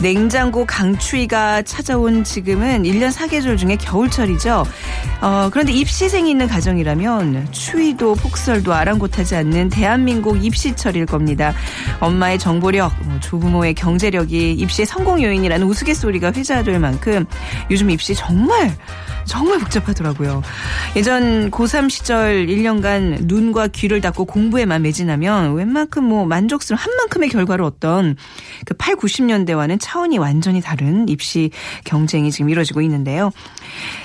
냉장고 강추위가 찾아온 지금은 1년 사계절 중에 겨울철이죠. 어, 그런데 입시생이 있는 가정이라면 추위도 폭설도 아랑곳하지 않는 대한민국 입시철일 겁니다. 엄마의 정보력, 뭐 조부모의 경제력이 입시의 성공 요인이라는 우스갯소리가 회자될 만큼 요즘 입시 정말 정말 복잡하더라고요. 예전 고3 시절 1년간 눈과 귀를 닫고 공부에만 매진하면 웬만큼 뭐 만족스러운 한 만큼의 결과를 얻던 그 8, 90년대와는 차원이 완전히 다른 입시 경쟁이 지금 이루어지고 있는데요.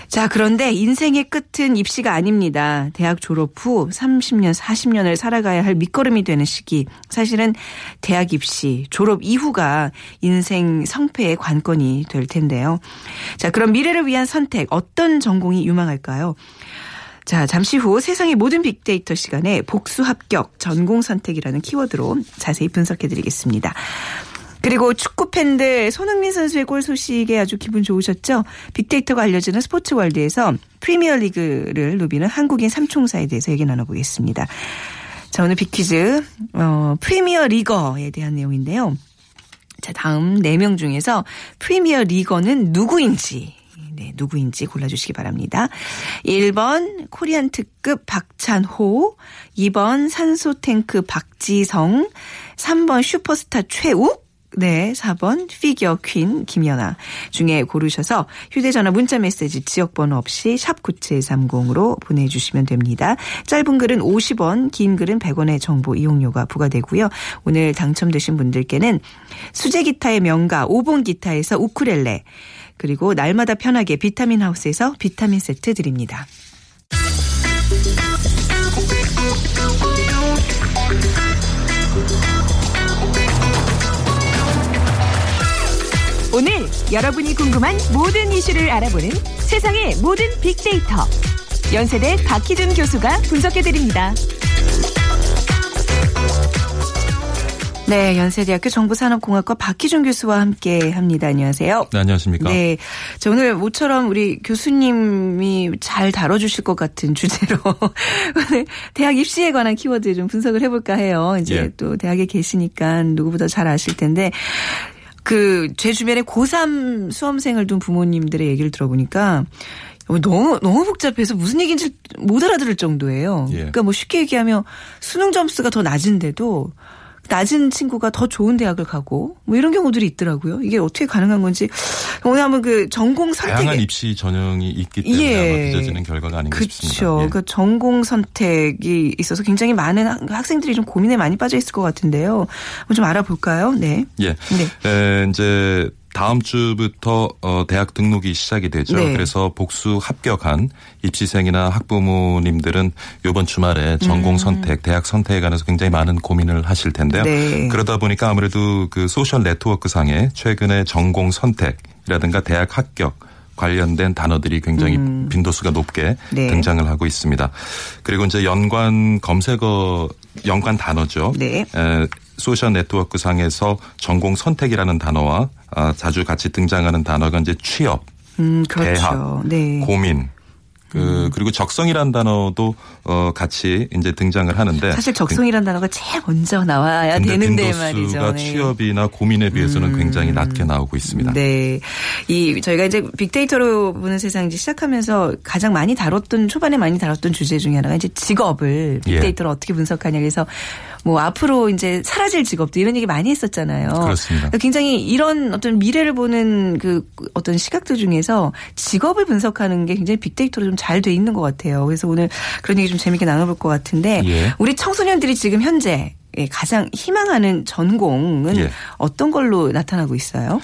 자, 그런데 인생의 끝은 입시가 아닙니다. 대학 졸업 후 30년, 40년을 살아가야 할 밑거름이 되는 시기. 사실은 대학 입시, 졸업 이후가 인생 성패의 관건이 될 텐데요. 자, 그럼 미래를 위한 선택, 어떤 전공이 유망할까요? 자, 잠시 후 세상의 모든 빅데이터 시간에 복수 합격, 전공 선택이라는 키워드로 자세히 분석해 드리겠습니다. 그리고 축구 팬들 손흥민 선수의 골 소식에 아주 기분 좋으셨죠? 빅데이터가 알려주는 스포츠 월드에서 프리미어 리그를 누비는 한국인 삼총사에 대해서 얘기 나눠보겠습니다. 자, 오늘 빅퀴즈, 어, 프리미어 리거에 대한 내용인데요. 자, 다음 4명 중에서 프리미어 리거는 누구인지 네, 누구인지 골라주시기 바랍니다. 1번 코리안 특급 박찬호, 2번 산소탱크 박지성, 3번 슈퍼스타 최욱, 네, 4번 피겨 퀸 김연아 중에 고르셔서 휴대전화 문자메시지 지역번호 없이 샵 9730으로 보내주시면 됩니다. 짧은 글은 50원, 긴 글은 100원의 정보 이용료가 부과되고요. 오늘 당첨되신 분들께는 수제 기타의 명가 5번 기타에서 우쿠렐레 그리고 날마다 편하게 비타민 하우스에서 비타민 세트 드립니다. 오늘 여러분이 궁금한 모든 이슈를 알아보는 세상의 모든 빅데이터. 연세대 박희준 교수가 분석해드립니다. 네, 연세대학교 정보산업공학과 박희준 교수와 함께 합니다. 안녕하세요. 네, 안녕하십니까. 네. 저 오늘 모처럼 우리 교수님이 잘 다뤄주실 것 같은 주제로 오늘 대학 입시에 관한 키워드 좀 분석을 해볼까 해요. 이제 예. 또 대학에 계시니까 누구보다 잘 아실 텐데 그 제 주변에 고3 수험생을 둔 부모님들의 얘기를 들어보니까 너무 너무 복잡해서 무슨 얘기인지 못 알아들을 정도예요. 예. 그러니까 뭐 쉽게 얘기하면 수능 점수가 더 낮은데도 낮은 친구가 더 좋은 대학을 가고 뭐 이런 경우들이 있더라고요. 이게 어떻게 가능한 건지 오늘 한번 그 전공 다양한 선택 입시 전형이 있기 때문에 예. 아마 빚어지는 결과가 아닌가 싶습니다. 그렇죠. 예. 그 전공 선택이 있어서 굉장히 많은 학- 학생들이 좀 고민에 많이 빠져 있을 것 같은데요. 한번 좀 알아볼까요? 네. 예. 네. 에, 이제 다음 주부터 어, 대학 등록이 시작이 되죠. 네. 그래서 복수 합격한 입시생이나 학부모님들은 이번 주말에 전공 선택, 대학 선택에 관해서 굉장히 많은 고민을 하실 텐데요. 음. 네. 그러다 보니까 아무래도 그 소셜 네트워크 상에 최근에 전공 선택이라든가 대학 합격 관련된 단어들이 굉장히 빈도수가 높게 음. 네. 등장을 하고 있습니다. 그리고 이제 연관 검색어 연관 단어죠. 네. 에, 소셜 네트워크 상에서 전공 선택이라는 단어와 아, 자주 같이 등장하는 단어가 이제 취업, 음, 그렇죠. 대학, 네. 음. 고민, 그 그리고 적성이라는 단어도 어 같이 이제 등장을 하는데 사실 적성이라는 단어가 제일 먼저 나와야 되는데 말이죠. 네. 음. 취업이나 고민에 비해서는 굉장히 낮게 나오고 있습니다. 네. 이 저희가 이제 빅데이터로 보는 세상 이제 시작하면서 가장 많이 다뤘던 초반에 많이 다뤘던 주제 중에 하나가 이제 직업을 예. 빅데이터로 어떻게 분석하냐 그래서 뭐 앞으로 이제 사라질 직업도 이런 얘기 많이 했었잖아요. 그렇습니다. 그러니까 굉장히 이런 어떤 미래를 보는 그 어떤 시각들 중에서 직업을 분석하는 게 굉장히 빅데이터로 좀 잘 돼 있는 것 같아요. 그래서 오늘 그런 얘기 좀 재밌게 나눠볼 것 같은데 예. 우리 청소년들이 지금 현재 예, 가장 희망하는 전공은 예. 어떤 걸로 나타나고 있어요?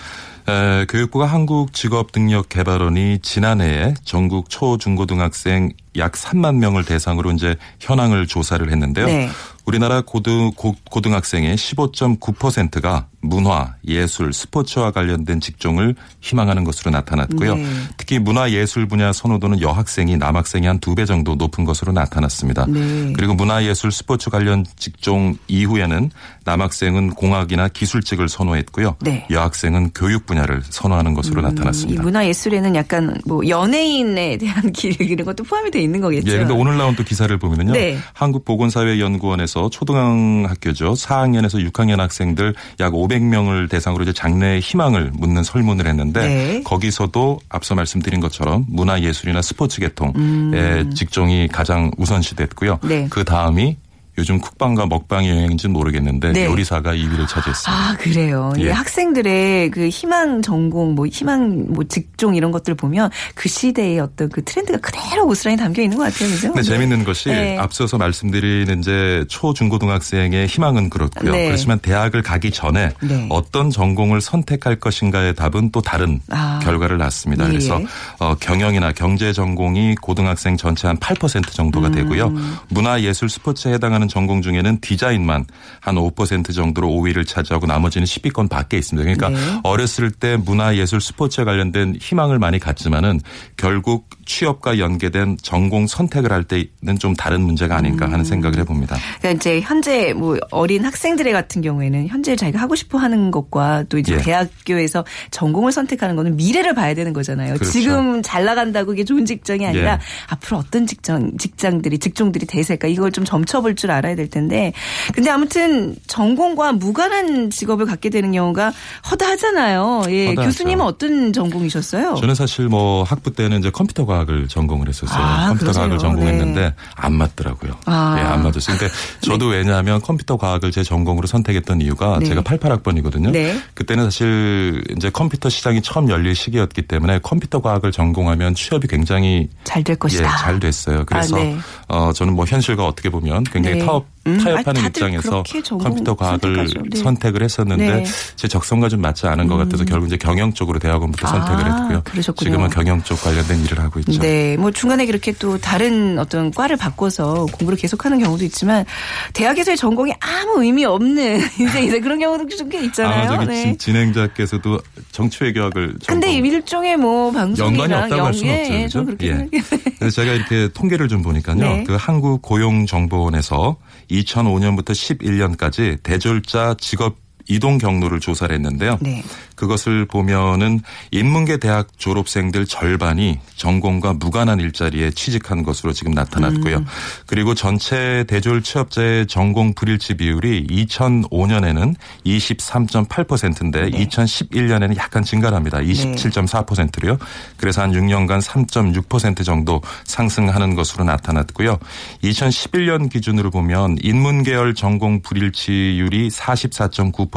에, 교육부가 한국직업능력개발원이 지난해에 전국 초, 중고등학생 약 3만 명을 대상으로 이제 현황을 조사를 했는데요. 네. 우리나라 고등, 고, 고등학생의 15.9%가 문화, 예술, 스포츠와 관련된 직종을 희망하는 것으로 나타났고요. 네. 특히 문화, 예술 분야 선호도는 여학생이 남학생이 한 두 배 정도 높은 것으로 나타났습니다. 네. 그리고 문화, 예술, 스포츠 관련 직종 이후에는 남학생은 공학이나 기술직을 선호했고요. 네. 여학생은 교육 분야를 선호하는 것으로 이 나타났습니다. 문화 예술에는 약간 뭐 연예인에 대한 길 이런 것도 포함이 돼 있는 거겠죠. 예, 근데 오늘 나온 또 기사를 보면은요. 네. 한국보건사회연구원에서 초등학교죠. 4학년에서 6학년 학생들 약 500명을 대상으로 이제 장래의 희망을 묻는 설문을 했는데 네. 거기서도 앞서 말씀드린 것처럼 문화예술이나 스포츠 계통의 직종이 가장 우선시됐고요. 음. 네. 그 다음이 요즘 쿡방과 먹방의 영향인지는 모르겠는데 네. 요리사가 2위를 차지했습니다. 아, 그래요. 이 예. 학생들의 그 희망 전공, 뭐 희망 뭐 직종 이런 것들 보면 그 시대의 어떤 그 트렌드가 그대로 고스란히 담겨 있는 것 같아요. 그죠? 근데 재밌는 것이 네. 앞서서 말씀드린 이제 초 중고등학생의 희망은 그렇고요. 네. 그렇지만 대학을 가기 전에 네. 어떤 전공을 선택할 것인가의 답은 또 다른 아. 결과를 낳습니다. 예, 그래서 예. 어, 경영이나 경제 전공이 고등학생 전체 한 8% 정도가 음. 되고요. 문화 예술 스포츠에 해당하는 전공 중에는 디자인만 한 5% 정도로 5위를 차지하고 나머지는 10위권 밖에 있습니다. 그러니까 네. 어렸을 때 문화 예술 스포츠에 관련된 희망을 많이 갖지만은 결국 취업과 연계된 전공 선택을 할 때는 좀 다른 문제가 아닌가 음. 하는 생각을 해봅니다. 그러니까 이제 현재 뭐 어린 학생들의 같은 경우에는 현재 자기가 하고 싶어 하는 것과 또 이제 예. 대학교에서 전공을 선택하는 거는 미래를 봐야 되는 거잖아요. 그렇죠. 지금 잘 나간다고 이게 좋은 직장이 아니라 예. 앞으로 어떤 직장 직장들이 직종들이 대세일까 이걸 좀 점쳐볼 줄 알아야 될 텐데 근데 아무튼 전공과 무관한 직업을 갖게 되는 경우가 허다하잖아요. 예. 허다하죠. 교수님은 어떤 전공이셨어요? 저는 사실 뭐 학부 때는 이제 컴퓨터 과학을 전공을 했었어요. 아, 컴퓨터 그러세요? 과학을 전공했는데 네. 안 맞더라고요. 아. 예, 안 맞았어요. 근데 저도 왜냐하면 컴퓨터 과학을 제 전공으로 선택했던 이유가 네. 제가 88학번이거든요. 네. 그때는 사실 이제 컴퓨터 시장이 처음 열릴 시기였기 때문에 컴퓨터 과학을 전공하면 취업이 굉장히 잘 될 것이다. 예, 잘 됐어요. 그래서 아, 네. 어, 저는 뭐 현실과 어떻게 보면 굉장히 네. 타협, 음, 타협하는 아니, 입장에서 컴퓨터 과학을. 네. 선택을 했었는데 네. 음. 제 적성과 좀 맞지 않은 것 같아서 결국 이제 경영 쪽으로 대학원부터 아, 선택을 했고요. 그러셨군요. 지금은 경영 쪽 관련된 일을 하고 있죠. 네, 뭐 중간에 그렇게 또 다른 어떤 과를 바꿔서 공부를 계속하는 경우도 있지만 대학에서의 전공이 아무 의미 없는 인생에서 그런 경우도 좀꽤 아, 있잖아요. 저기 네. 진- 진행자께서도 정치외교학을 근데 일종의 뭐 방송이랑 연관이 없다고 할 수는 영- 없죠. 예, 그렇게 예. 그래서 제가 이렇게 통계를 좀 보니까요. 네. 그 한국 고용정보원에서 2005년부터 11년까지 대졸자 직업 이동 경로를 조사를 했는데요. 네. 그것을 보면은 인문계 대학 졸업생들 절반이 전공과 무관한 일자리에 취직한 것으로 지금 나타났고요. 음. 그리고 전체 대졸 취업자의 전공 불일치 비율이 2005년에는 23.8%인데 네. 2011년에는 약간 증가합니다. 27.4%로요. 그래서 한 6년간 3.6% 정도 상승하는 것으로 나타났고요. 2011년 기준으로 보면 인문계열 전공 불일치율이 44.9%.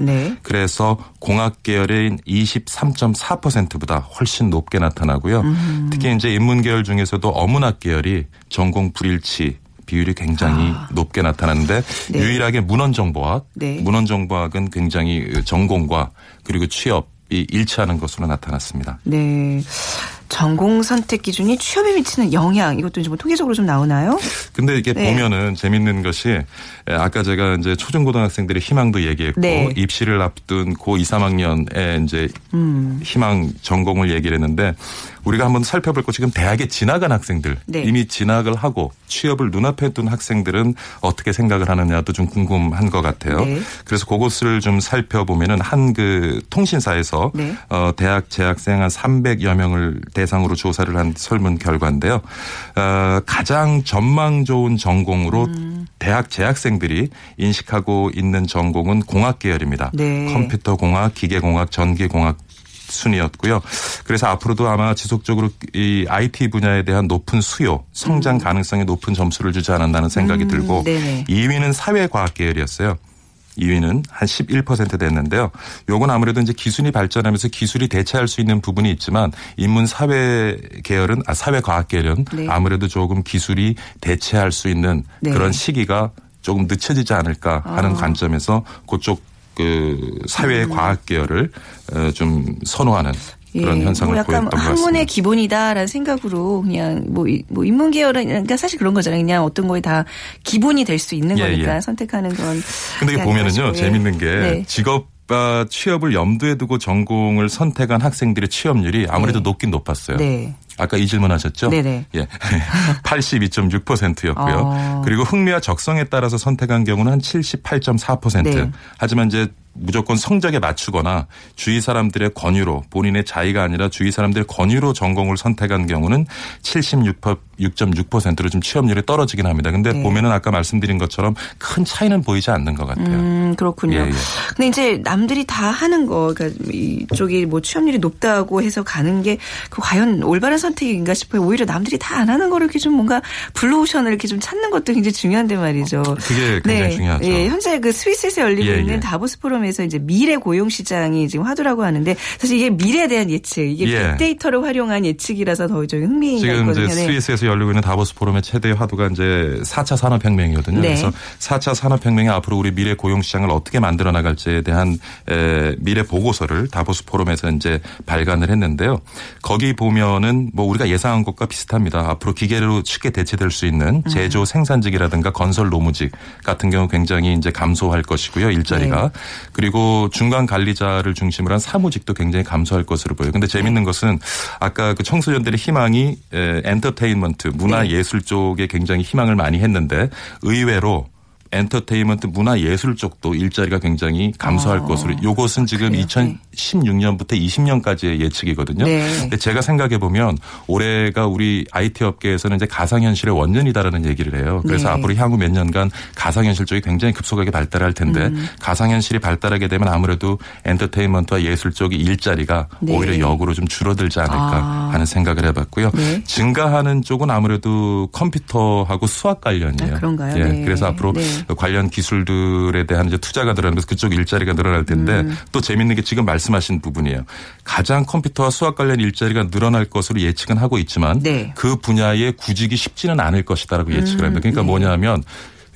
네. 그래서 공학 계열인 23.4%보다 훨씬 높게 나타나고요. 음. 특히 이제 인문 계열 중에서도 어문학 계열이 전공 불일치 비율이 굉장히 높게 나타나는데 아. 네. 유일하게 문헌정보학, 네. 문헌정보학은 굉장히 전공과 그리고 취업 이 일치하는 것으로 나타났습니다. 네. 전공 선택 기준이 취업에 미치는 영향 이것도 이제 뭐 통계적으로 좀 나오나요? 근데 이게 네. 보면은 재밌는 것이 에, 아까 제가 이제 초중고등학생들의 희망도 얘기했고 네. 입시를 앞둔 고 2, 3학년의 이제 음. 희망 전공을 얘기를 했는데 우리가 한번 살펴볼 것 지금 대학에 지나간 학생들 네. 이미 진학을 하고 취업을 눈앞에 둔 학생들은 어떻게 생각을 하느냐도 좀 궁금한 것 같아요. 네. 그래서 그것을 좀 살펴보면은 한 그 통신사에서 네. 어, 대학 재학생 한 300여 명을 대상으로 조사를 한 설문 결과인데요. 어, 가장 전망 좋은 전공으로 음. 대학 재학생들이 인식하고 있는 전공은 공학 계열입니다. 네. 컴퓨터 공학, 기계 공학, 전기 공학 순이었고요. 그래서 앞으로도 아마 지속적으로 이 IT 분야에 대한 높은 수요, 성장 가능성이 높은 점수를 주지 않았나는 생각이 들고 음. 네네. 2위는 사회과학 계열이었어요. 2위는 한 11% 됐는데요. 요건 아무래도 이제 기술이 발전하면서 기술이 대체할 수 있는 부분이 있지만 인문 사회 계열은 아 사회 과학 계열은 네. 아무래도 조금 기술이 대체할 수 있는 네. 그런 시기가 조금 늦춰지지 않을까 하는 아. 관점에서 그쪽 그 사회 과학 계열을 어, 좀 선호하는 그런 예, 현상을 뭐 약간 보였던 것 학문의 같습니다. 기본이다라는 생각으로 그냥 뭐, 이- 뭐 인문 계열은 그러니까 사실 그런 거잖아요. 그냥 어떤 거에 다 기본이 될 수 있는 예, 거니까 예. 선택하는 건. 근데 이게 보면은요 아니라 재밌는 게 네. 직업과 취업을 염두에 두고 전공을 선택한 학생들의 취업률이 아무래도 네. 높긴 높았어요. 네. 아까 이 질문 하셨죠? 네네. 예. 82.6%였고요. 어. 그리고 흥미와 적성에 따라서 선택한 경우는 한 78.4%. 네. 하지만 하지만 이제 무조건 성적에 맞추거나 주위 사람들의 권유로 본인의 자의가 아니라 주위 사람들의 권유로 전공을 선택한 경우는 76.6%로 좀 취업률이 떨어지긴 합니다. 근데 네. 보면은 아까 말씀드린 것처럼 큰 차이는 보이지 않는 것 같아요. 음, 그렇군요. 예, 예. 근데 이제 남들이 다 하는 거, 그러니까 이쪽이 뭐 취업률이 높다고 해서 가는 게 그 과연 올바른 선택인가 싶어요. 오히려 남들이 다 안 하는 거를 이렇게 좀 뭔가 블루오션을 이렇게 좀 찾는 것도 굉장히 중요한데 말이죠. 그게 굉장히 중요하죠. 예, 현재 그 스위스에서 열리고 예, 있는 예. 다보스 포럼 에서 이제 미래 고용 시장이 지금 화두라고 하는데 사실 이게 미래에 대한 예측, 이게 예. 빅데이터를 활용한 예측이라서 더 좀 흥미가 지금 있거든요. 이제 네. 스위스에서 열리고 있는 다보스 포럼의 최대 화두가 이제 4차 산업혁명이거든요. 네. 그래서 4차 산업혁명이 앞으로 우리 미래 고용 시장을 어떻게 만들어 나갈지에 대한 에, 미래 보고서를 다보스 포럼에서 이제 발간을 했는데요. 거기 보면은 뭐 우리가 예상한 것과 비슷합니다. 앞으로 기계로 쉽게 대체될 수 있는 음. 제조 생산직이라든가 건설 노무직 같은 경우 굉장히 이제 감소할 것이고요. 일자리가. 네. 그리고 중간 관리자를 중심으로 한 사무직도 굉장히 감소할 것으로 보여요. 근데 재밌는 것은 아까 그 청소년들의 희망이 에, 엔터테인먼트, 문화 네. 예술 쪽에 굉장히 희망을 많이 했는데 의외로 엔터테인먼트 문화 예술 쪽도 일자리가 굉장히 감소할 어, 것으로 이것은 지금 그래요? 2016년부터 20년까지의 예측이거든요. 네. 근데 제가 생각해 보면 올해가 우리 IT 업계에서는 이제 가상현실의 원년이다라는 얘기를 해요. 그래서 네. 앞으로 향후 몇 년간 가상현실 쪽이 굉장히 급속하게 발달할 텐데 음. 가상현실이 발달하게 되면 아무래도 엔터테인먼트와 예술 쪽의 일자리가 네. 오히려 역으로 좀 줄어들지 않을까 아. 하는 생각을 해봤고요. 네. 증가하는 쪽은 아무래도 컴퓨터하고 수학 관련이에요. 아, 그런가요? 예, 네. 그래서 앞으로 네. 관련 기술들에 대한 이제 투자가 늘어나면서 그쪽 일자리가 늘어날 텐데 음. 또 재밌는 게 지금 말씀하신 부분이에요. 가장 컴퓨터와 수학 관련 일자리가 늘어날 것으로 예측은 하고 있지만 네. 그 분야에 구직이 쉽지는 않을 것이다라고 예측을 합니다. 그러니까 네. 뭐냐면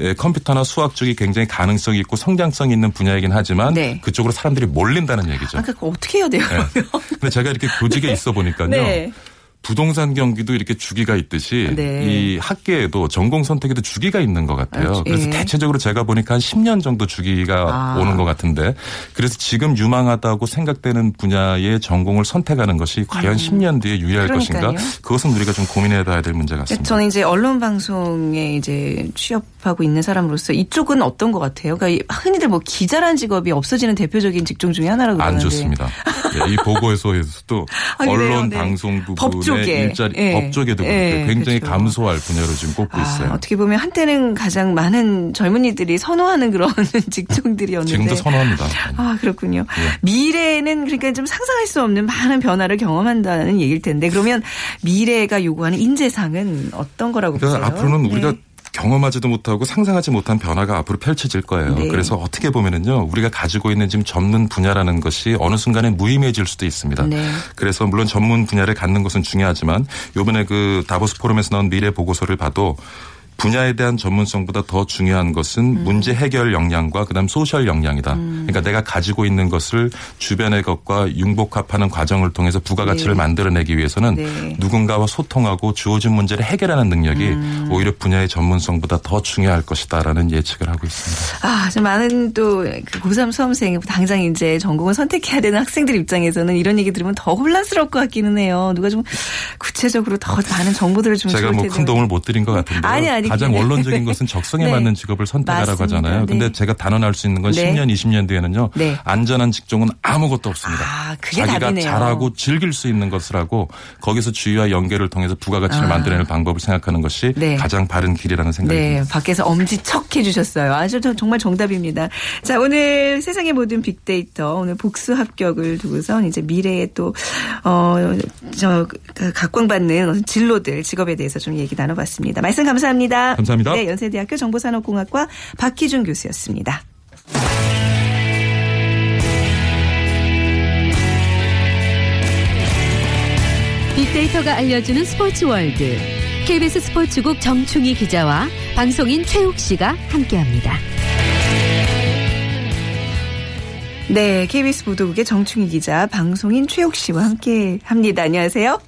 예, 컴퓨터나 수학 쪽이 굉장히 가능성이 있고 성장성이 있는 분야이긴 하지만 네. 그쪽으로 사람들이 몰린다는 얘기죠. 아까 그러니까 어떻게 해야 돼요? 네. 근데 제가 이렇게 교직에 있어 보니까요. 네. 부동산 경기도 이렇게 주기가 있듯이 네. 이 학계에도 전공 선택에도 주기가 있는 것 같아요. 아, 그래서 예. 대체적으로 제가 보니까 한 10년 정도 주기가 아. 오는 것 같은데 그래서 지금 유망하다고 생각되는 분야의 전공을 선택하는 것이 과연 10년 뒤에 유리할 음. 그러니까요. 것인가? 그것은 우리가 좀 고민해 봐야 될 문제 같습니다. 저는 이제 언론 방송에 이제 취업하고 있는 사람으로서 이쪽은 어떤 것 같아요? 그러니까 이 흔히들 뭐 기자란 직업이 없어지는 대표적인 직종 중에 하나라고 안 그러는데 좋습니다. 예, 이 그래요? 언론 네. 방송 법 부분의 쪽에. 일자리 예. 법 쪽에도 예. 굉장히 그렇죠. 감소할 분야로 지금 꼽고 아, 있어요. 어떻게 보면 한때는 가장 많은 젊은이들이 선호하는 그런 직종들이었는데 지금도 선호합니다. 아, 그렇군요. 예. 미래는 그러니까 좀 상상할 수 없는 많은 변화를 경험한다는 얘기일 텐데 그러면 미래가 요구하는 인재상은 어떤 거라고 보세요? 그래서 앞으로는 우리가 네. 경험하지도 못하고 상상하지 못한 변화가 앞으로 펼쳐질 거예요. 네. 그래서 어떻게 보면은요, 우리가 가지고 있는 지금 전문 분야라는 것이 어느 순간에 무의미해질 수도 있습니다. 네. 그래서 물론 전문 분야를 갖는 것은 중요하지만 요번에 그 다보스 포럼에서 나온 미래 보고서를 봐도 분야에 대한 전문성보다 더 중요한 것은 음. 문제 해결 역량과 그다음 소셜 역량이다. 그러니까 내가 가지고 있는 것을 주변의 것과 융복합하는 과정을 통해서 부가가치를 네. 만들어내기 위해서는 네. 누군가와 소통하고 주어진 문제를 해결하는 능력이 음. 오히려 분야의 전문성보다 더 중요할 것이다라는 예측을 하고 있습니다. 아, 좀 많은 또그 고3 수험생 당장 이제 전공을 선택해야 되는 학생들 입장에서는 이런 얘기 들으면 더 혼란스러울 것 같기는 해요. 누가 좀 구체적으로 더 많은 정보들을 주면 제가 뭐. 큰 도움을 못 드린 것 같은데 아니, 아니, 가장 그냥- 원론적인 것은 적성에 네. 맞는 직업을 선택하라고. 하잖아요. 근데 네. 제가 단언할 수 있는 건 네. 10년, 20년 뒤에는요. 네. 안전한 직종은 아무것도 없습니다. 아, 자기가 답이네요. 잘하고 즐길 수 있는 것을 하고 거기서 주의와 연계를 통해서 부가가치를 아. 만들어내는 방법을 생각하는 것이 네. 가장 바른 길이라는 생각이 네, 듭니다. 밖에서 엄지척 해주셨어요. 아주 저- 정말 정답입니다. 자, 오늘 세상의 모든 빅데이터, 오늘 복수 합격을 두고서 이제 미래에 또, 어, 저, 그 각광받는 진로들, 직업에 대해서 좀 얘기 나눠봤습니다. 말씀 감사합니다. 감사합니다. 네, 연세대학교 정보산업공학과 박희준 교수였습니다. 빅데이터가 알려주는 스포츠 월드. KBS 스포츠국 정충희 기자와 방송인 최욱 씨가 함께합니다. 네, KBS 보도국의 정충희 기자, 방송인 최욱 씨와 함께 합니다. 안녕하세요.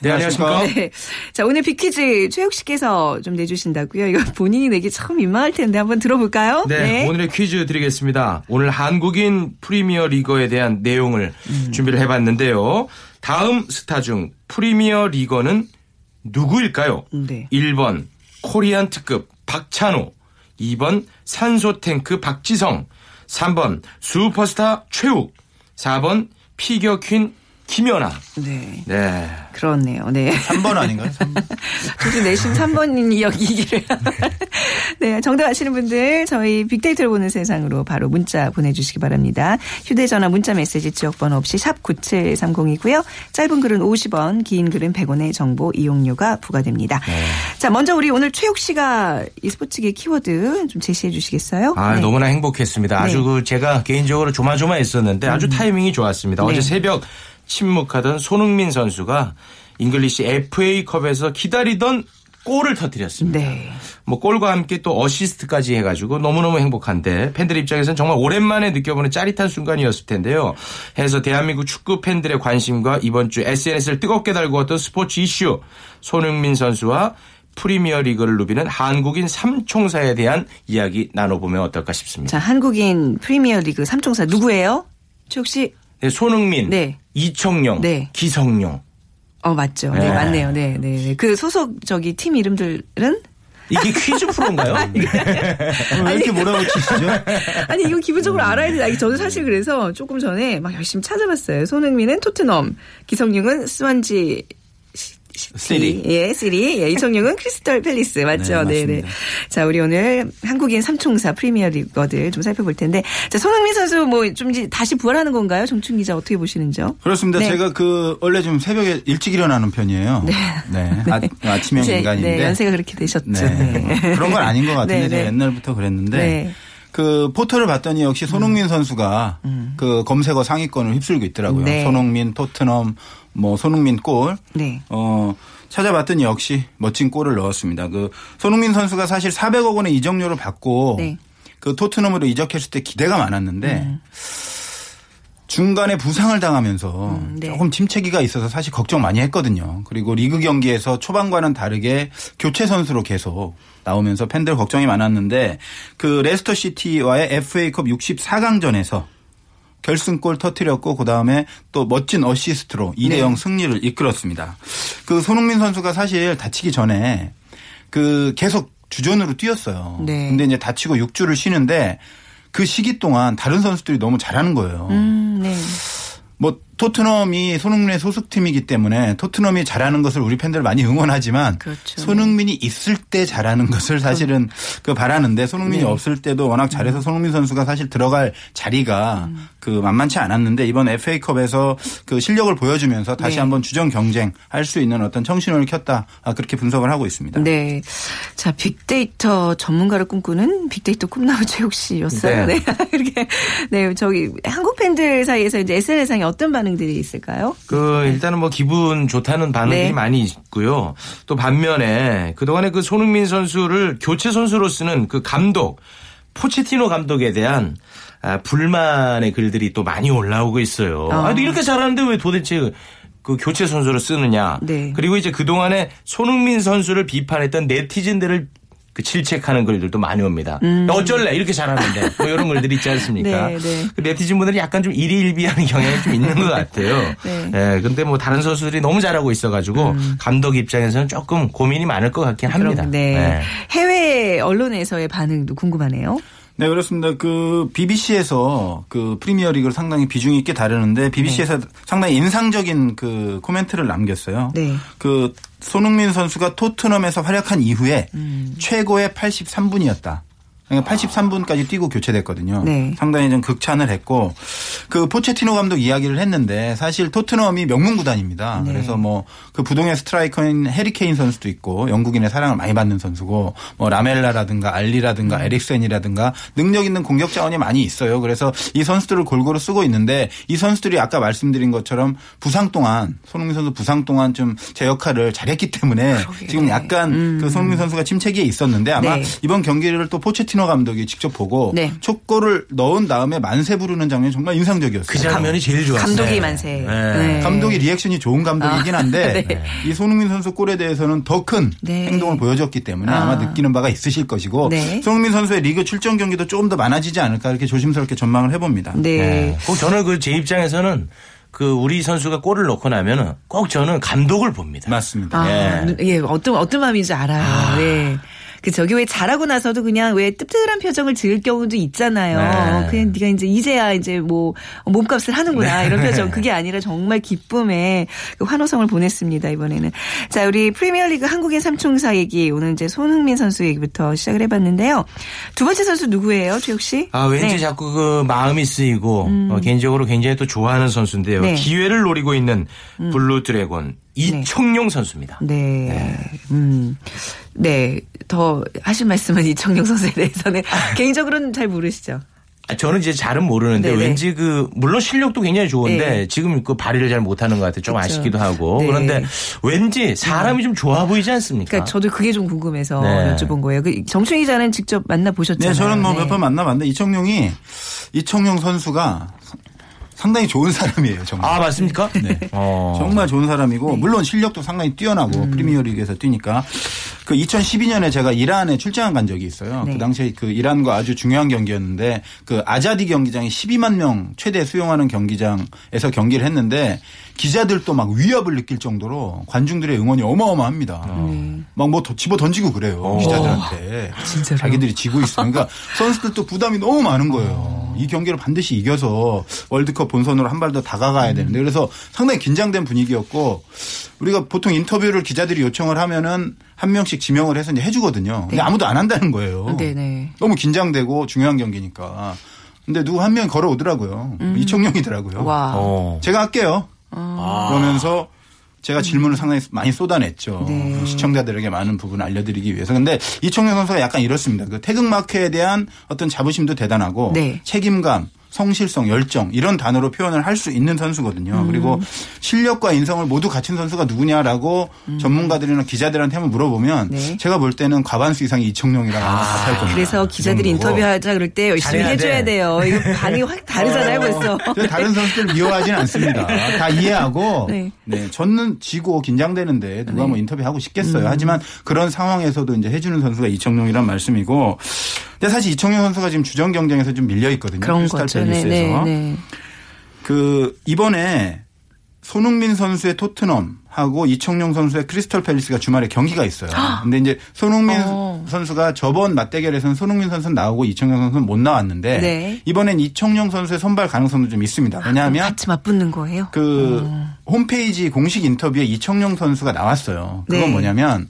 네, 안녕하십니까. 네. 자, 오늘 빅퀴즈 최욱 씨께서 좀 내주신다고요. 이거 본인이 내기 참 민망할 텐데 한번 들어볼까요? 네, 오늘의 퀴즈 드리겠습니다. 오늘 한국인 프리미어 리거에 대한 내용을 음. 준비를 해봤는데요. 다음 스타 중 프리미어 리거는 누구일까요? 네. 1번 코리안 특급 박찬호, 2번 산소 탱크 박지성, 3번 슈퍼스타 최욱, 4번 피겨 퀸 김연아. 네. 네. 그렇네요. 네. 3번 아닌가요? 굳이 내심 3번이 이기기를. 네, 정답 아시는 분들 저희 빅데이터를 보는 세상으로 바로 문자 보내주시기 바랍니다. 휴대전화 문자 메시지 지역번호 없이 샵 9730이고요. 짧은 글은 50원, 긴 글은 100원의 정보 이용료가 부과됩니다. 자, 먼저 우리 오늘 최욱 씨가 이 스포츠계 키워드 좀 제시해 주시겠어요? 아, 네. 너무나 행복했습니다. 아주 네. 그 제가 개인적으로 조마조마했었는데 아주 타이밍이 좋았습니다. 네. 어제 새벽 침묵하던 손흥민 선수가 잉글리시 FA컵에서 기다리던 골을 터뜨렸습니다. 네. 뭐 골과 함께 또 어시스트까지 해가지고 너무너무 행복한데 팬들 입장에서는 정말 오랜만에 느껴보는 짜릿한 순간이었을 텐데요. 해서 대한민국 축구 팬들의 관심과 이번 주 SNS를 뜨겁게 달구었던 스포츠 이슈 손흥민 선수와 프리미어 리그를 누비는 한국인 삼총사에 대한 이야기 나눠보면 어떨까 싶습니다. 자, 한국인 프리미어 리그 3총사 누구예요? 씨? 네, 손흥민, 네. 이청용, 네. 기성용. 어, 맞죠. 네, 네. 맞네요. 네, 네. 네. 그 소속 저기 팀 이름들은 이게 퀴즈 프로인가요? 왜 이렇게 뭐라고 치시죠? 아니 이거 기본적으로 알아야 돼. 아니, 저도 사실 그래서 조금 전에 막 열심히 찾아봤어요. 손흥민은 토트넘, 기성용은 스완지 시-. 시티. 예, 시티. 예, 이청용은 크리스탈 팰리스. 맞죠? 네, 네, 네. 자, 우리 오늘 한국인 삼총사 프리미어 리거들 좀 살펴볼 텐데. 자, 손흥민 선수 뭐 좀 다시 부활하는 건가요? 정충희 기자 어떻게 보시는지요? 그렇습니다. 네. 제가 그 원래 좀 새벽에 일찍 일어나는 편이에요. 네. 아, 아침형 이제, 인간인데. 네, 연세가 그렇게 되셨죠. 네. 네. 그런 건 아닌 것 같은데 네, 제가 네. 옛날부터 그랬는데 네. 그 포털을 봤더니 역시 손흥민 선수가 그 검색어 상위권을 휩쓸고 있더라고요. 음. 네. 손흥민, 토트넘, 뭐 손흥민 골. 네. 어 찾아봤더니 역시 멋진 골을 넣었습니다. 그 손흥민 선수가 사실 400억 원의 이적료를 받고 네. 그 토트넘으로 이적했을 때 기대가 많았는데 중간에 부상을 당하면서 음, 네. 조금 침체기가 있어서 사실 걱정 많이 했거든요. 그리고 리그 경기에서 초반과는 다르게 교체 선수로 계속 나오면서 팬들 걱정이 많았는데 그 레스터 시티와의 FA컵 64강전에서 결승골 터트렸고 그다음에 또 멋진 어시스트로 2대 0 승리를 이끌었습니다. 그 손흥민 선수가 사실 다치기 전에 그 계속 주전으로 뛰었어요. 네. 근데 이제 다치고 6주를 쉬는데 그 시기 동안 다른 선수들이 너무 잘하는 거예요. 음, 네. 뭐 토트넘이 손흥민의 소속팀이기 때문에 토트넘이 잘하는 것을 우리 팬들 많이 응원하지만 그렇죠. 손흥민이 있을 때 잘하는 것을 사실은 그 바라는데 손흥민이 네. 없을 때도 워낙 잘해서 손흥민 선수가 사실 들어갈 자리가 음. 그 만만치 않았는데 이번 FA컵에서 그 실력을 보여주면서 다시 네. 한번 주전 경쟁 할 수 있는 어떤 청신호를 켰다 아, 그렇게 분석을 하고 있습니다. 네. 자, 빅데이터 전문가를 꿈꾸는 빅데이터 꿈나무 최욱 씨였어요. 네. 네. 이렇게. 네, 저기 한국 팬들 사이에서 이제 SNS상에 어떤 반 응들이 있을까요? 그 일단은 뭐 기분 좋다는 반응들이 네. 많이 있고요. 또 반면에 그동안에 그 손흥민 선수를 교체 선수로 쓰는 그 감독 포체티노 감독에 대한 아, 불만의 글들이 또 많이 올라오고 있어요. 아. 아, 근데 이렇게 잘하는데 왜 도대체 그 교체 선수로 쓰느냐. 네. 그리고 이제 그동안에 손흥민 선수를 비판했던 네티즌들을 그 질책하는 글들도 많이 옵니다. 어쩔래 이렇게 잘하는데 뭐 이런 글들이 있지 않습니까? 음. 네, 네. 그 네티즌 분들이 약간 좀 일희일비하는 경향이 좀 있는 것 같아요. 네. 예, 근데 뭐 다른 선수들이 너무 잘하고 있어가지고 감독 입장에서는 조금 고민이 많을 것 같긴 합니다. 음. 그럼, 네. 예. 해외 언론에서의 반응도 궁금하네요. 네, 그렇습니다. 그 BBC에서 그 프리미어 리그를 상당히 비중이 있게 다루는데 BBC에서 상당히 인상적인 그 코멘트를 남겼어요. 네. 그 손흥민 선수가 토트넘에서 활약한 이후에 음. 최고의 83분이었다. 그러니까 83분까지 뛰고 교체됐거든요. 네. 상당히 좀 극찬을 했고 그 포체티노 감독 이야기를 했는데 사실 토트넘이 명문 구단입니다. 네. 그래서 뭐 그 부동의 스트라이커인 해리케인 선수도 있고 영국인의 사랑을 많이 받는 선수고 뭐 라멜라라든가 알리라든가 에릭센이라든가 능력 있는 공격 자원이 많이 있어요. 그래서 이 선수들을 골고루 쓰고 있는데 이 선수들이 아까 말씀드린 것처럼 부상 동안 손흥민 선수 부상 동안 좀 제 역할을 잘했기 때문에 지금 약간 그 손흥민 선수가 침체기에 있었는데 아마 네. 이번 경기를 또 포체티노 마티노 감독이 직접 보고 네. 첫 골을 넣은 다음에 만세 부르는 장면이 정말 인상적이었어요. 그 장면이 제일 좋았어요. 감독이 만세. 네. 네. 감독이 리액션이 좋은 감독이긴 한데 이 손흥민 선수 골에 대해서는 더 큰 네. 행동을 보여줬기 때문에 아. 아. 마 느끼는 바가 있으실 것이고 네. 손흥민 선수의 리그 출전 경기도 조금 더 많아지지 않을까 이렇게 조심스럽게 전망을 해봅니다. 네. 네. 꼭 저는 그 제 입장에서는 그 우리 선수가 골을 넣고 나면은 꼭 저는 감독을 봅니다. 맞습니다. 아, 예. 예. 어떤 어떤 마음인지 알아요. 예. 그 저기 왜 잘하고 나서도 그냥 왜 뜨뜻한 표정을 지을 경우도 있잖아요. 네. 그냥 네가 이제 이제야 이제 뭐 몸값을 하는구나 이런 표정. 그게 아니라 정말 기쁨에 그 환호성을 보냈습니다 이번에는. 자 우리 프리미어리그 한국인 삼총사 얘기 오늘 이제 손흥민 선수 얘기부터 시작을 해봤는데요. 두 번째 선수 누구예요, 최욱 씨? 아, 왠지 네. 자꾸 그 마음이 쓰이고 어, 개인적으로 굉장히 또 좋아하는 선수인데요. 네. 기회를 노리고 있는 Blue Dragon 이청용 선수입니다. 네. 음. 네. 더 하실 말씀은 이청용 선수에 대해서는 개인적으로는 잘 모르시죠? 아, 저는 이제 잘은 모르는데 네네. 왠지 그 물론 실력도 굉장히 좋은데 네. 지금 그 발휘를 잘 못하는 것 같아 좀 그쵸. 아쉽기도 하고 네. 그런데 왠지 사람이 좀 좋아 보이지 않습니까? 그러니까 저도 그게 좀 궁금해서 네. 여쭤본 거예요. 그 정충희 기자는 직접 만나 보셨잖아요. 네, 저는 뭐 몇 번 만나봤는데 이청용이 이청용 선수가 상당히 좋은 사람이에요, 정말. 아 맞습니까? 네. 어. 정말 좋은 사람이고 물론 실력도 상당히 뛰어나고 음. 프리미어 리그에서 뛰니까 그 2012년에 제가 이란에 출장을 간 적이 있어요. 네. 그 당시에 그 이란과 아주 중요한 경기였는데 그 아자디 경기장이 12만 명 최대 수용하는 경기장에서 경기를 했는데 기자들도 막 위협을 느낄 정도로 관중들의 응원이 어마어마합니다. 막뭐 집어 던지고 그래요 기자들한테. 진짜로요? 자기들이 지고 있어. 그러니까 선수들도 부담이 너무 많은 거예요. 이 경기를 반드시 이겨서 월드컵 본선으로 한 발 더 다가가야 되는데 그래서 상당히 긴장된 분위기였고 우리가 보통 인터뷰를 기자들이 요청을 하면은 한 명씩 지명을 해서 이제 해주거든요. 근데 네. 아무도 안 한다는 거예요. 네네. 너무 긴장되고 중요한 경기니까. 근데 누구 한 명이 걸어오더라고요. 이청용이더라고요. 음. 와. 어. 제가 할게요. 그러면서 제가 질문을 상당히 많이 쏟아냈죠. 네. 시청자들에게 많은 부분을 알려드리기 위해서. 근데 이청용 선수가 약간 이렇습니다. 그 태극마크에 대한 어떤 자부심도 대단하고 네. 책임감, 성실성, 열정 이런 단어로 표현을 할 수 있는 선수거든요. 음. 그리고 실력과 인성을 모두 갖춘 선수가 누구냐라고 전문가들이나 기자들한테 한번 물어보면 음. 네. 제가 볼 때는 과반수 이상이 이청용이라고 답할 겁니다. 그래서 기자들이. 인터뷰하자 그럴 때 열심히 해줘야 돼. 돼요. 이거 반응이 확 다르잖아요, 벌써. 그래서 다른 선수들 미워하지는 않습니다. 다 이해하고 네. 네. 저는 지고 긴장되는데 누가 뭐 인터뷰하고 싶겠어요. 음. 하지만 그런 상황에서도 이제 해주는 선수가 이청용이란 말씀이고 근데 사실 이청용 선수가 지금 주전 경쟁에서 좀 밀려 있거든요. 그런 크리스탈 거죠. 네, 팰리스에서. 네, 네. 그 이번에 손흥민 선수의 토트넘하고 이청용 선수의 크리스털 팰리스가 주말에 경기가 있어요. 근데 이제 손흥민 어. 선수가 저번 맞대결에서는 손흥민 선수는 나오고 이청용 선수는 못 나왔는데 네. 이번엔 이청용 선수의 선발 가능성도 좀 있습니다. 왜냐하면 같이 맞붙는 거예요. 그 홈페이지 공식 인터뷰에 이청용 선수가 나왔어요. 그건 네. 뭐냐면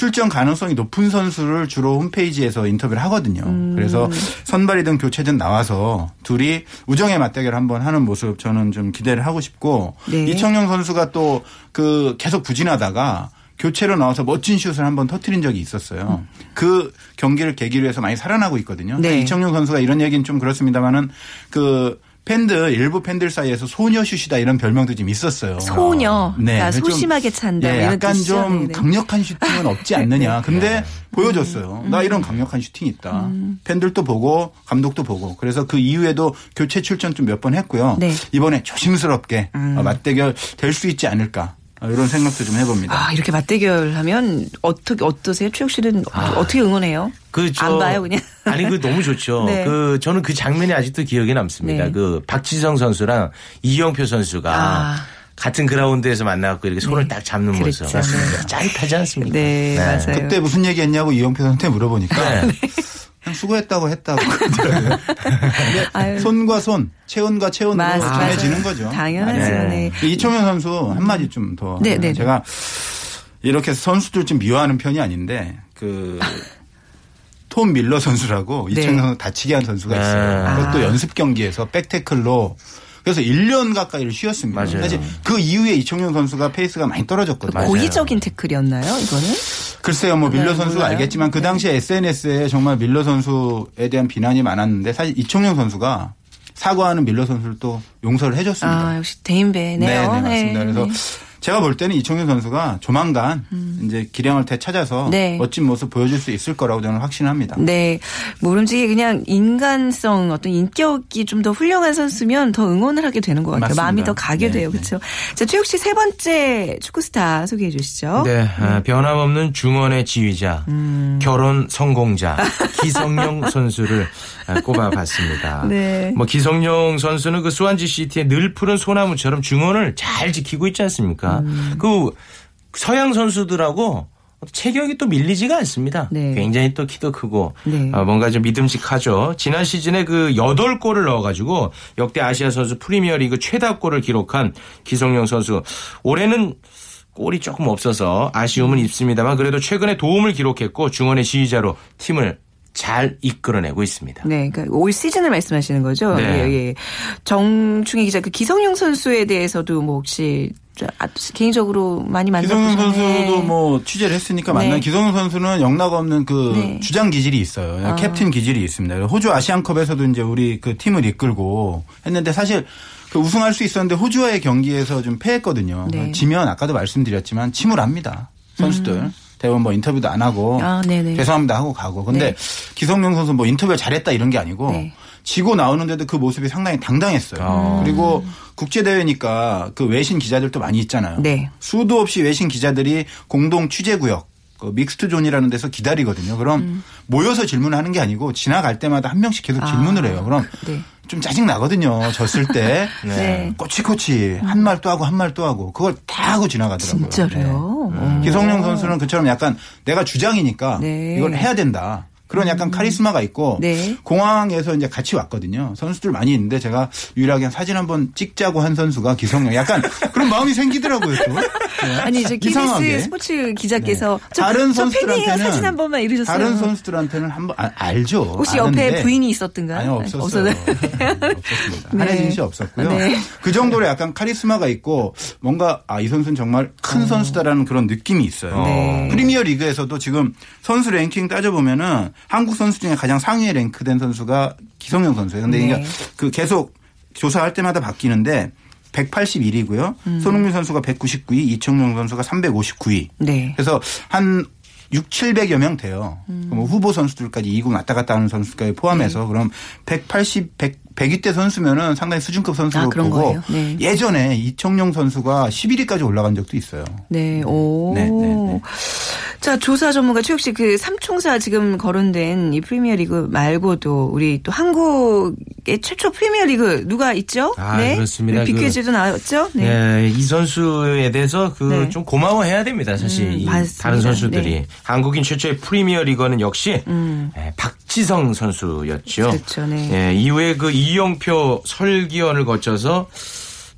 출전 가능성이 높은 선수를 주로 홈페이지에서 인터뷰를 하거든요. 음. 그래서 선발이든 교체든 나와서 둘이 우정의 맞대결 한번 하는 모습 저는 좀 기대를 하고 싶고 네. 이청용 선수가 또 그 계속 부진하다가 교체로 나와서 멋진 슛을 한번 터트린 적이 있었어요. 그 경기를 계기로 해서 많이 살아나고 있거든요. 네. 이청용 선수가 이런 얘기는 좀 그렇습니다만은 그 팬들 일부 팬들 사이에서 소녀슛이다 이런 별명도 좀 있었어요. 소녀. 그러니까 좀, 소심하게 찬다. 예, 뭐 이런 약간. 좀 네, 네. 강력한 슈팅은 없지 않느냐. 근데 보여줬어요. 나 이런 강력한 슈팅 있다. 음. 팬들도 보고 감독도 보고. 그래서 그 이후에도 교체 출전 좀 몇 번 했고요. 네. 음. 이번에 조심스럽게 어, 맞대결 될 수 있지 않을까. 어, 이런 생각도 좀 해봅니다. 아, 이렇게 맞대결하면 어떻게 어떠세요? 최욱 씨는 어떻게 응원해요? 그, 저, 안 봐요, 그냥? 아니, 그 너무 좋죠. 네. 그, 저는 그 장면이 아직도 기억에 남습니다. 네. 그, 박지성 선수랑 이영표 선수가 아. 같은 그라운드에서 만나갖고 이렇게 손을 네. 딱 잡는 그랬죠. 모습. 네. 짜릿하지 않습니까? 네, 맞아요. 그때 무슨 얘기 했냐고 이영표 선수한테 물어보니까 네. 그냥 수고했다고 했다고. 근데. 손과 손, 체온과 체온으로 맞아, 맞아요. 거죠. 당연하죠. 네. 네. 이청용 선수 한마디 좀 더. 네, 네, 네. 제가 이렇게 선수들 좀 미워하는 편이 아닌데 그. 톰 밀러 선수라고 네. 이청용 선수 다치게 한 선수가 있어요. 아. 그것도 연습 경기에서 백태클로 그래서 1년 가까이를 쉬었습니다. 맞아요. 사실 그 이후에 이청용 선수가 페이스가 많이 떨어졌거든요. 고의적인 태클이었나요, 이거는? 글쎄요, 뭐 밀러 네, 몰라요. 알겠지만 그 당시에 SNS에 정말 밀러 선수에 대한 비난이 많았는데 사실 이청용 선수가 사과하는 밀러 선수를 또 용서를 해줬습니다. 아, 역시 대인배네요. 네, 네, 맞습니다. 네. 그래서 제가 볼 때는 이청용 선수가 조만간 이제 기량을 되찾아서 음. 네. 멋진 모습 보여줄 수 있을 거라고 저는 확신합니다. 네. 모름지기 그냥 인간성, 어떤 인격이 좀 더 훌륭한 선수면 더 응원을 하게 되는 것 같아요. 맞습니다. 마음이 더 가게 네, 돼요. 네. 그렇죠. 자, 최욱 씨 세 번째 축구 스타 소개해 주시죠. 네, 아, 변함없는 중원의 지휘자, 음. 결혼 성공자 기성용 선수를 아, 꼽아봤습니다. 네. 뭐 기성용 선수는 그 수완지 시티의 늘 푸른 소나무처럼 중원을 잘 지키고 있지 않습니까? 음. 그 서양 선수들하고 체격이 또 밀리지가 않습니다. 네. 굉장히 또 키도 크고 네. 어, 뭔가 좀 믿음직하죠. 지난 시즌에 그 8골을 넣어가지고 역대 아시아 선수 프리미어리그 최다골을 기록한 기성용 선수. 올해는 골이 조금 없어서 아쉬움은 음. 있습니다만 그래도 최근에 도움을 기록했고 중원의 지휘자로 팀을 잘 이끌어내고 있습니다. 네, 그러니까 올 시즌을 말씀하시는 거죠. 네. 예, 예. 정충희 기자, 그 기성용 선수에 대해서도 뭐 혹시 저, 아, 개인적으로 많이 기성용 만나보셨나요? 선수도 뭐 취재를 했으니까 만난 네. 기성용 선수는 영락 없는 그 네. 주장 기질이 있어요. 아. 캡틴 기질이 있습니다. 호주 아시안컵에서도 이제 우리 그 팀을 이끌고 했는데 사실 그 우승할 수 있었는데 호주와의 경기에서 좀 패했거든요. 네. 지면 아까도 말씀드렸지만 침울합니다. 선수들. 대부분 뭐 인터뷰도 안 하고 음. 아, 네네. 죄송합니다 하고 가고. 근데 네. 기성용 선수 뭐 인터뷰를 잘했다 이런 게 아니고 네. 지고 나오는데도 그 모습이 상당히 당당했어요. 아. 그리고 국제 대회니까 그 외신 기자들도 많이 있잖아요. 네. 수도 없이 외신 기자들이 공동 취재 구역 그 mixed zone이라는 데서 기다리거든요. 그럼 음. 모여서 질문하는 게 아니고 지나갈 때마다 한 명씩 계속 질문을 해요. 그럼 네. 좀 짜증 나거든요. 졌을 때 네. 꼬치꼬치 한 말 또 하고 한 말 또 하고 그걸 다 하고 지나가더라고요. 진짜로요? 네. 기성용 선수는 그처럼 약간 내가 주장이니까 네. 이걸 해야 된다. 그런 약간 카리스마가 있고 네. 공항에서 이제 같이 왔거든요. 선수들 많이 있는데 제가 유일하게 사진 한번 찍자고 한 선수가 기성용. 약간 그런 마음이 생기더라고요. 또. 네. 아니, 저 KBS. 스포츠 기자께서 저, 다른 저 팬이에요. 선수들한테는 사진 한 번만 이러셨어요. 다른 선수들한테는 한번 아, 알죠. 혹시 아는데. 옆에 부인이 있었던가요? 아니요 없었어요. 없었나요? 없었습니다. 네. 한혜진 씨 없었고요. 네. 그 정도로 약간 카리스마가 있고 뭔가 아 이 선수는 정말 큰 선수다라는 그런 느낌이 있어요. 어. 네. 프리미어 리그에서도 지금 선수 랭킹 따져보면은 한국 선수 중에 가장 상위에 랭크된 선수가 기성용 선수예요. 근데 네. 이게 그 계속 조사할 때마다 바뀌는데 181위고요. 음. 손흥민 선수가 199위, 이청용 선수가 359위. 네. 그래서 한 6, 700여 명 돼요. 음. 뭐 후보 선수들까지 2군 왔다 갔다 하는 선수까지 네. 포함해서 그럼 180, 100, 100위 대 선수면은 상당히 수준급 선수로 아, 보고? 네. 예전에 이청용 선수가 11위까지 올라간 적도 있어요. 네, 오. 네, 네, 네. 자, 조사 전문가 최욱 씨, 그 삼총사 지금 거론된 이 프리미어 리그 말고도 우리 또 한국의 최초 프리미어 리그 누가 있죠? 아, 네. 그렇습니다. 비퀴즈도 나왔죠? 네. 예, 이 선수에 대해서 그 네. 좀 고마워해야 됩니다. 사실 음. 다른 선수들이 네. 한국인 최초의 프리미어 리거는 역시 음. 예, 박지성 선수였죠. 그렇죠, 네. 예, 이후에 그 이영표 설기현을 거쳐서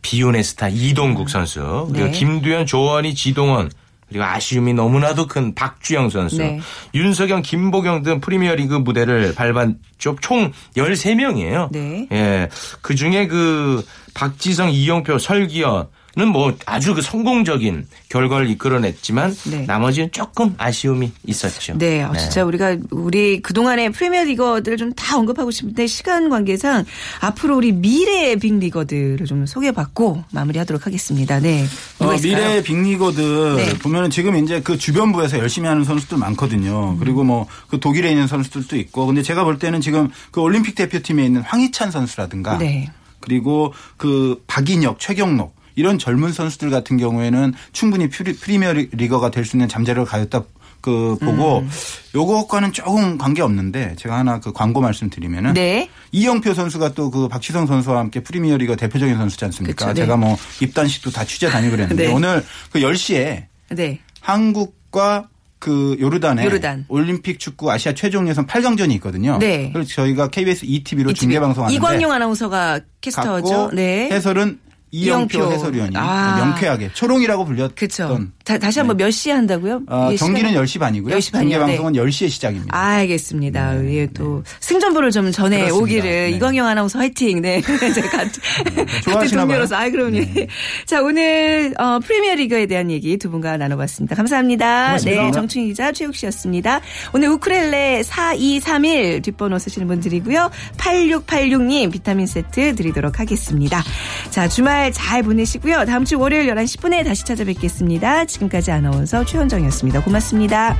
비운의 스타 이동국 선수 그리고 네. 김두현, 조원희, 지동원 그리고 아쉬움이 너무나도 큰 박주영 선수, 네. 윤석영, 김보경 등 프리미어리그 무대를 밟았죠. 총 13명이에요. 네. 예. 그 중에 그 박지성, 이영표, 설기현은 뭐 아주 그 성공적인 결과를 이끌어냈지만 네. 나머지는 조금 아쉬움이 있었죠. 네, 아, 진짜 우리가 우리 그동안의 프리미어 리거들을 좀 다 언급하고 싶은데 시간 관계상 앞으로 우리 미래의 빅리거들을 좀 소개받고 마무리하도록 하겠습니다. 네. 어, 있을까요? 미래 빅리거들 네. 보면은 지금 이제 그 주변부에서 열심히 하는 선수들 많거든요. 그리고 뭐 그 독일에 있는 선수들도 있고. 근데 제가 볼 때는 지금 그 올림픽 대표팀에 있는 황희찬 선수라든가 네. 그리고 그 박인혁, 최경록 이런 젊은 선수들 같은 경우에는 충분히 프리, 프리미어 리- 리거가 될 수 있는 잠재력을 가졌다 그 보고 음. 요것과는 조금 관계 없는데 제가 하나 그 광고 말씀드리면은 네. 이영표 선수가 또 그 박지성 선수와 함께 프리미어 리거가 대표적인 선수지 않습니까? 그쵸, 네. 제가 뭐 입단식도 다 취재 다니고 그랬는데 네. 오늘 그 10시에 네. 한국과 그 요르단의 요르단. 올림픽 축구 아시아 최종 예선 8강전이 있거든요. 네. 그래서 저희가 KBS ETV로 중계 방송하는데 이광용 아나운서가 캐스터죠. 네. 해설은 이영표. 해설위원이 아. 명쾌하게 초롱이라고 불렸던. 다, 다시 한번 몇 시에 한다고요? 어, 이게 경기는 시간이? 10시 반이고요. 10시 중계 반이요. 네. 방송은 10시에 시작입니다. 알겠습니다. 예, 또 승전보를 좀 전해 그렇습니다. 오기를 네. 이광영 아나운서 화이팅. 네, 제가 같은, 같은 좋아하시나 동료로서 봐요. 아 그럼요. 자 오늘 어, 프리미어 리그에 대한 얘기 두 분과 나눠 봤습니다. 감사합니다. 고맙습니다. 네, 정충희 기자 최욱 씨였습니다. 오늘 우크렐레 4231 뒷번호 쓰시는 분들이고요. 8686님 비타민 세트 드리도록 하겠습니다. 자 주말 주말 잘 보내시고요. 다음 주 월요일 11시 10분에 다시 찾아뵙겠습니다. 지금까지 아나운서 최현정이었습니다. 고맙습니다.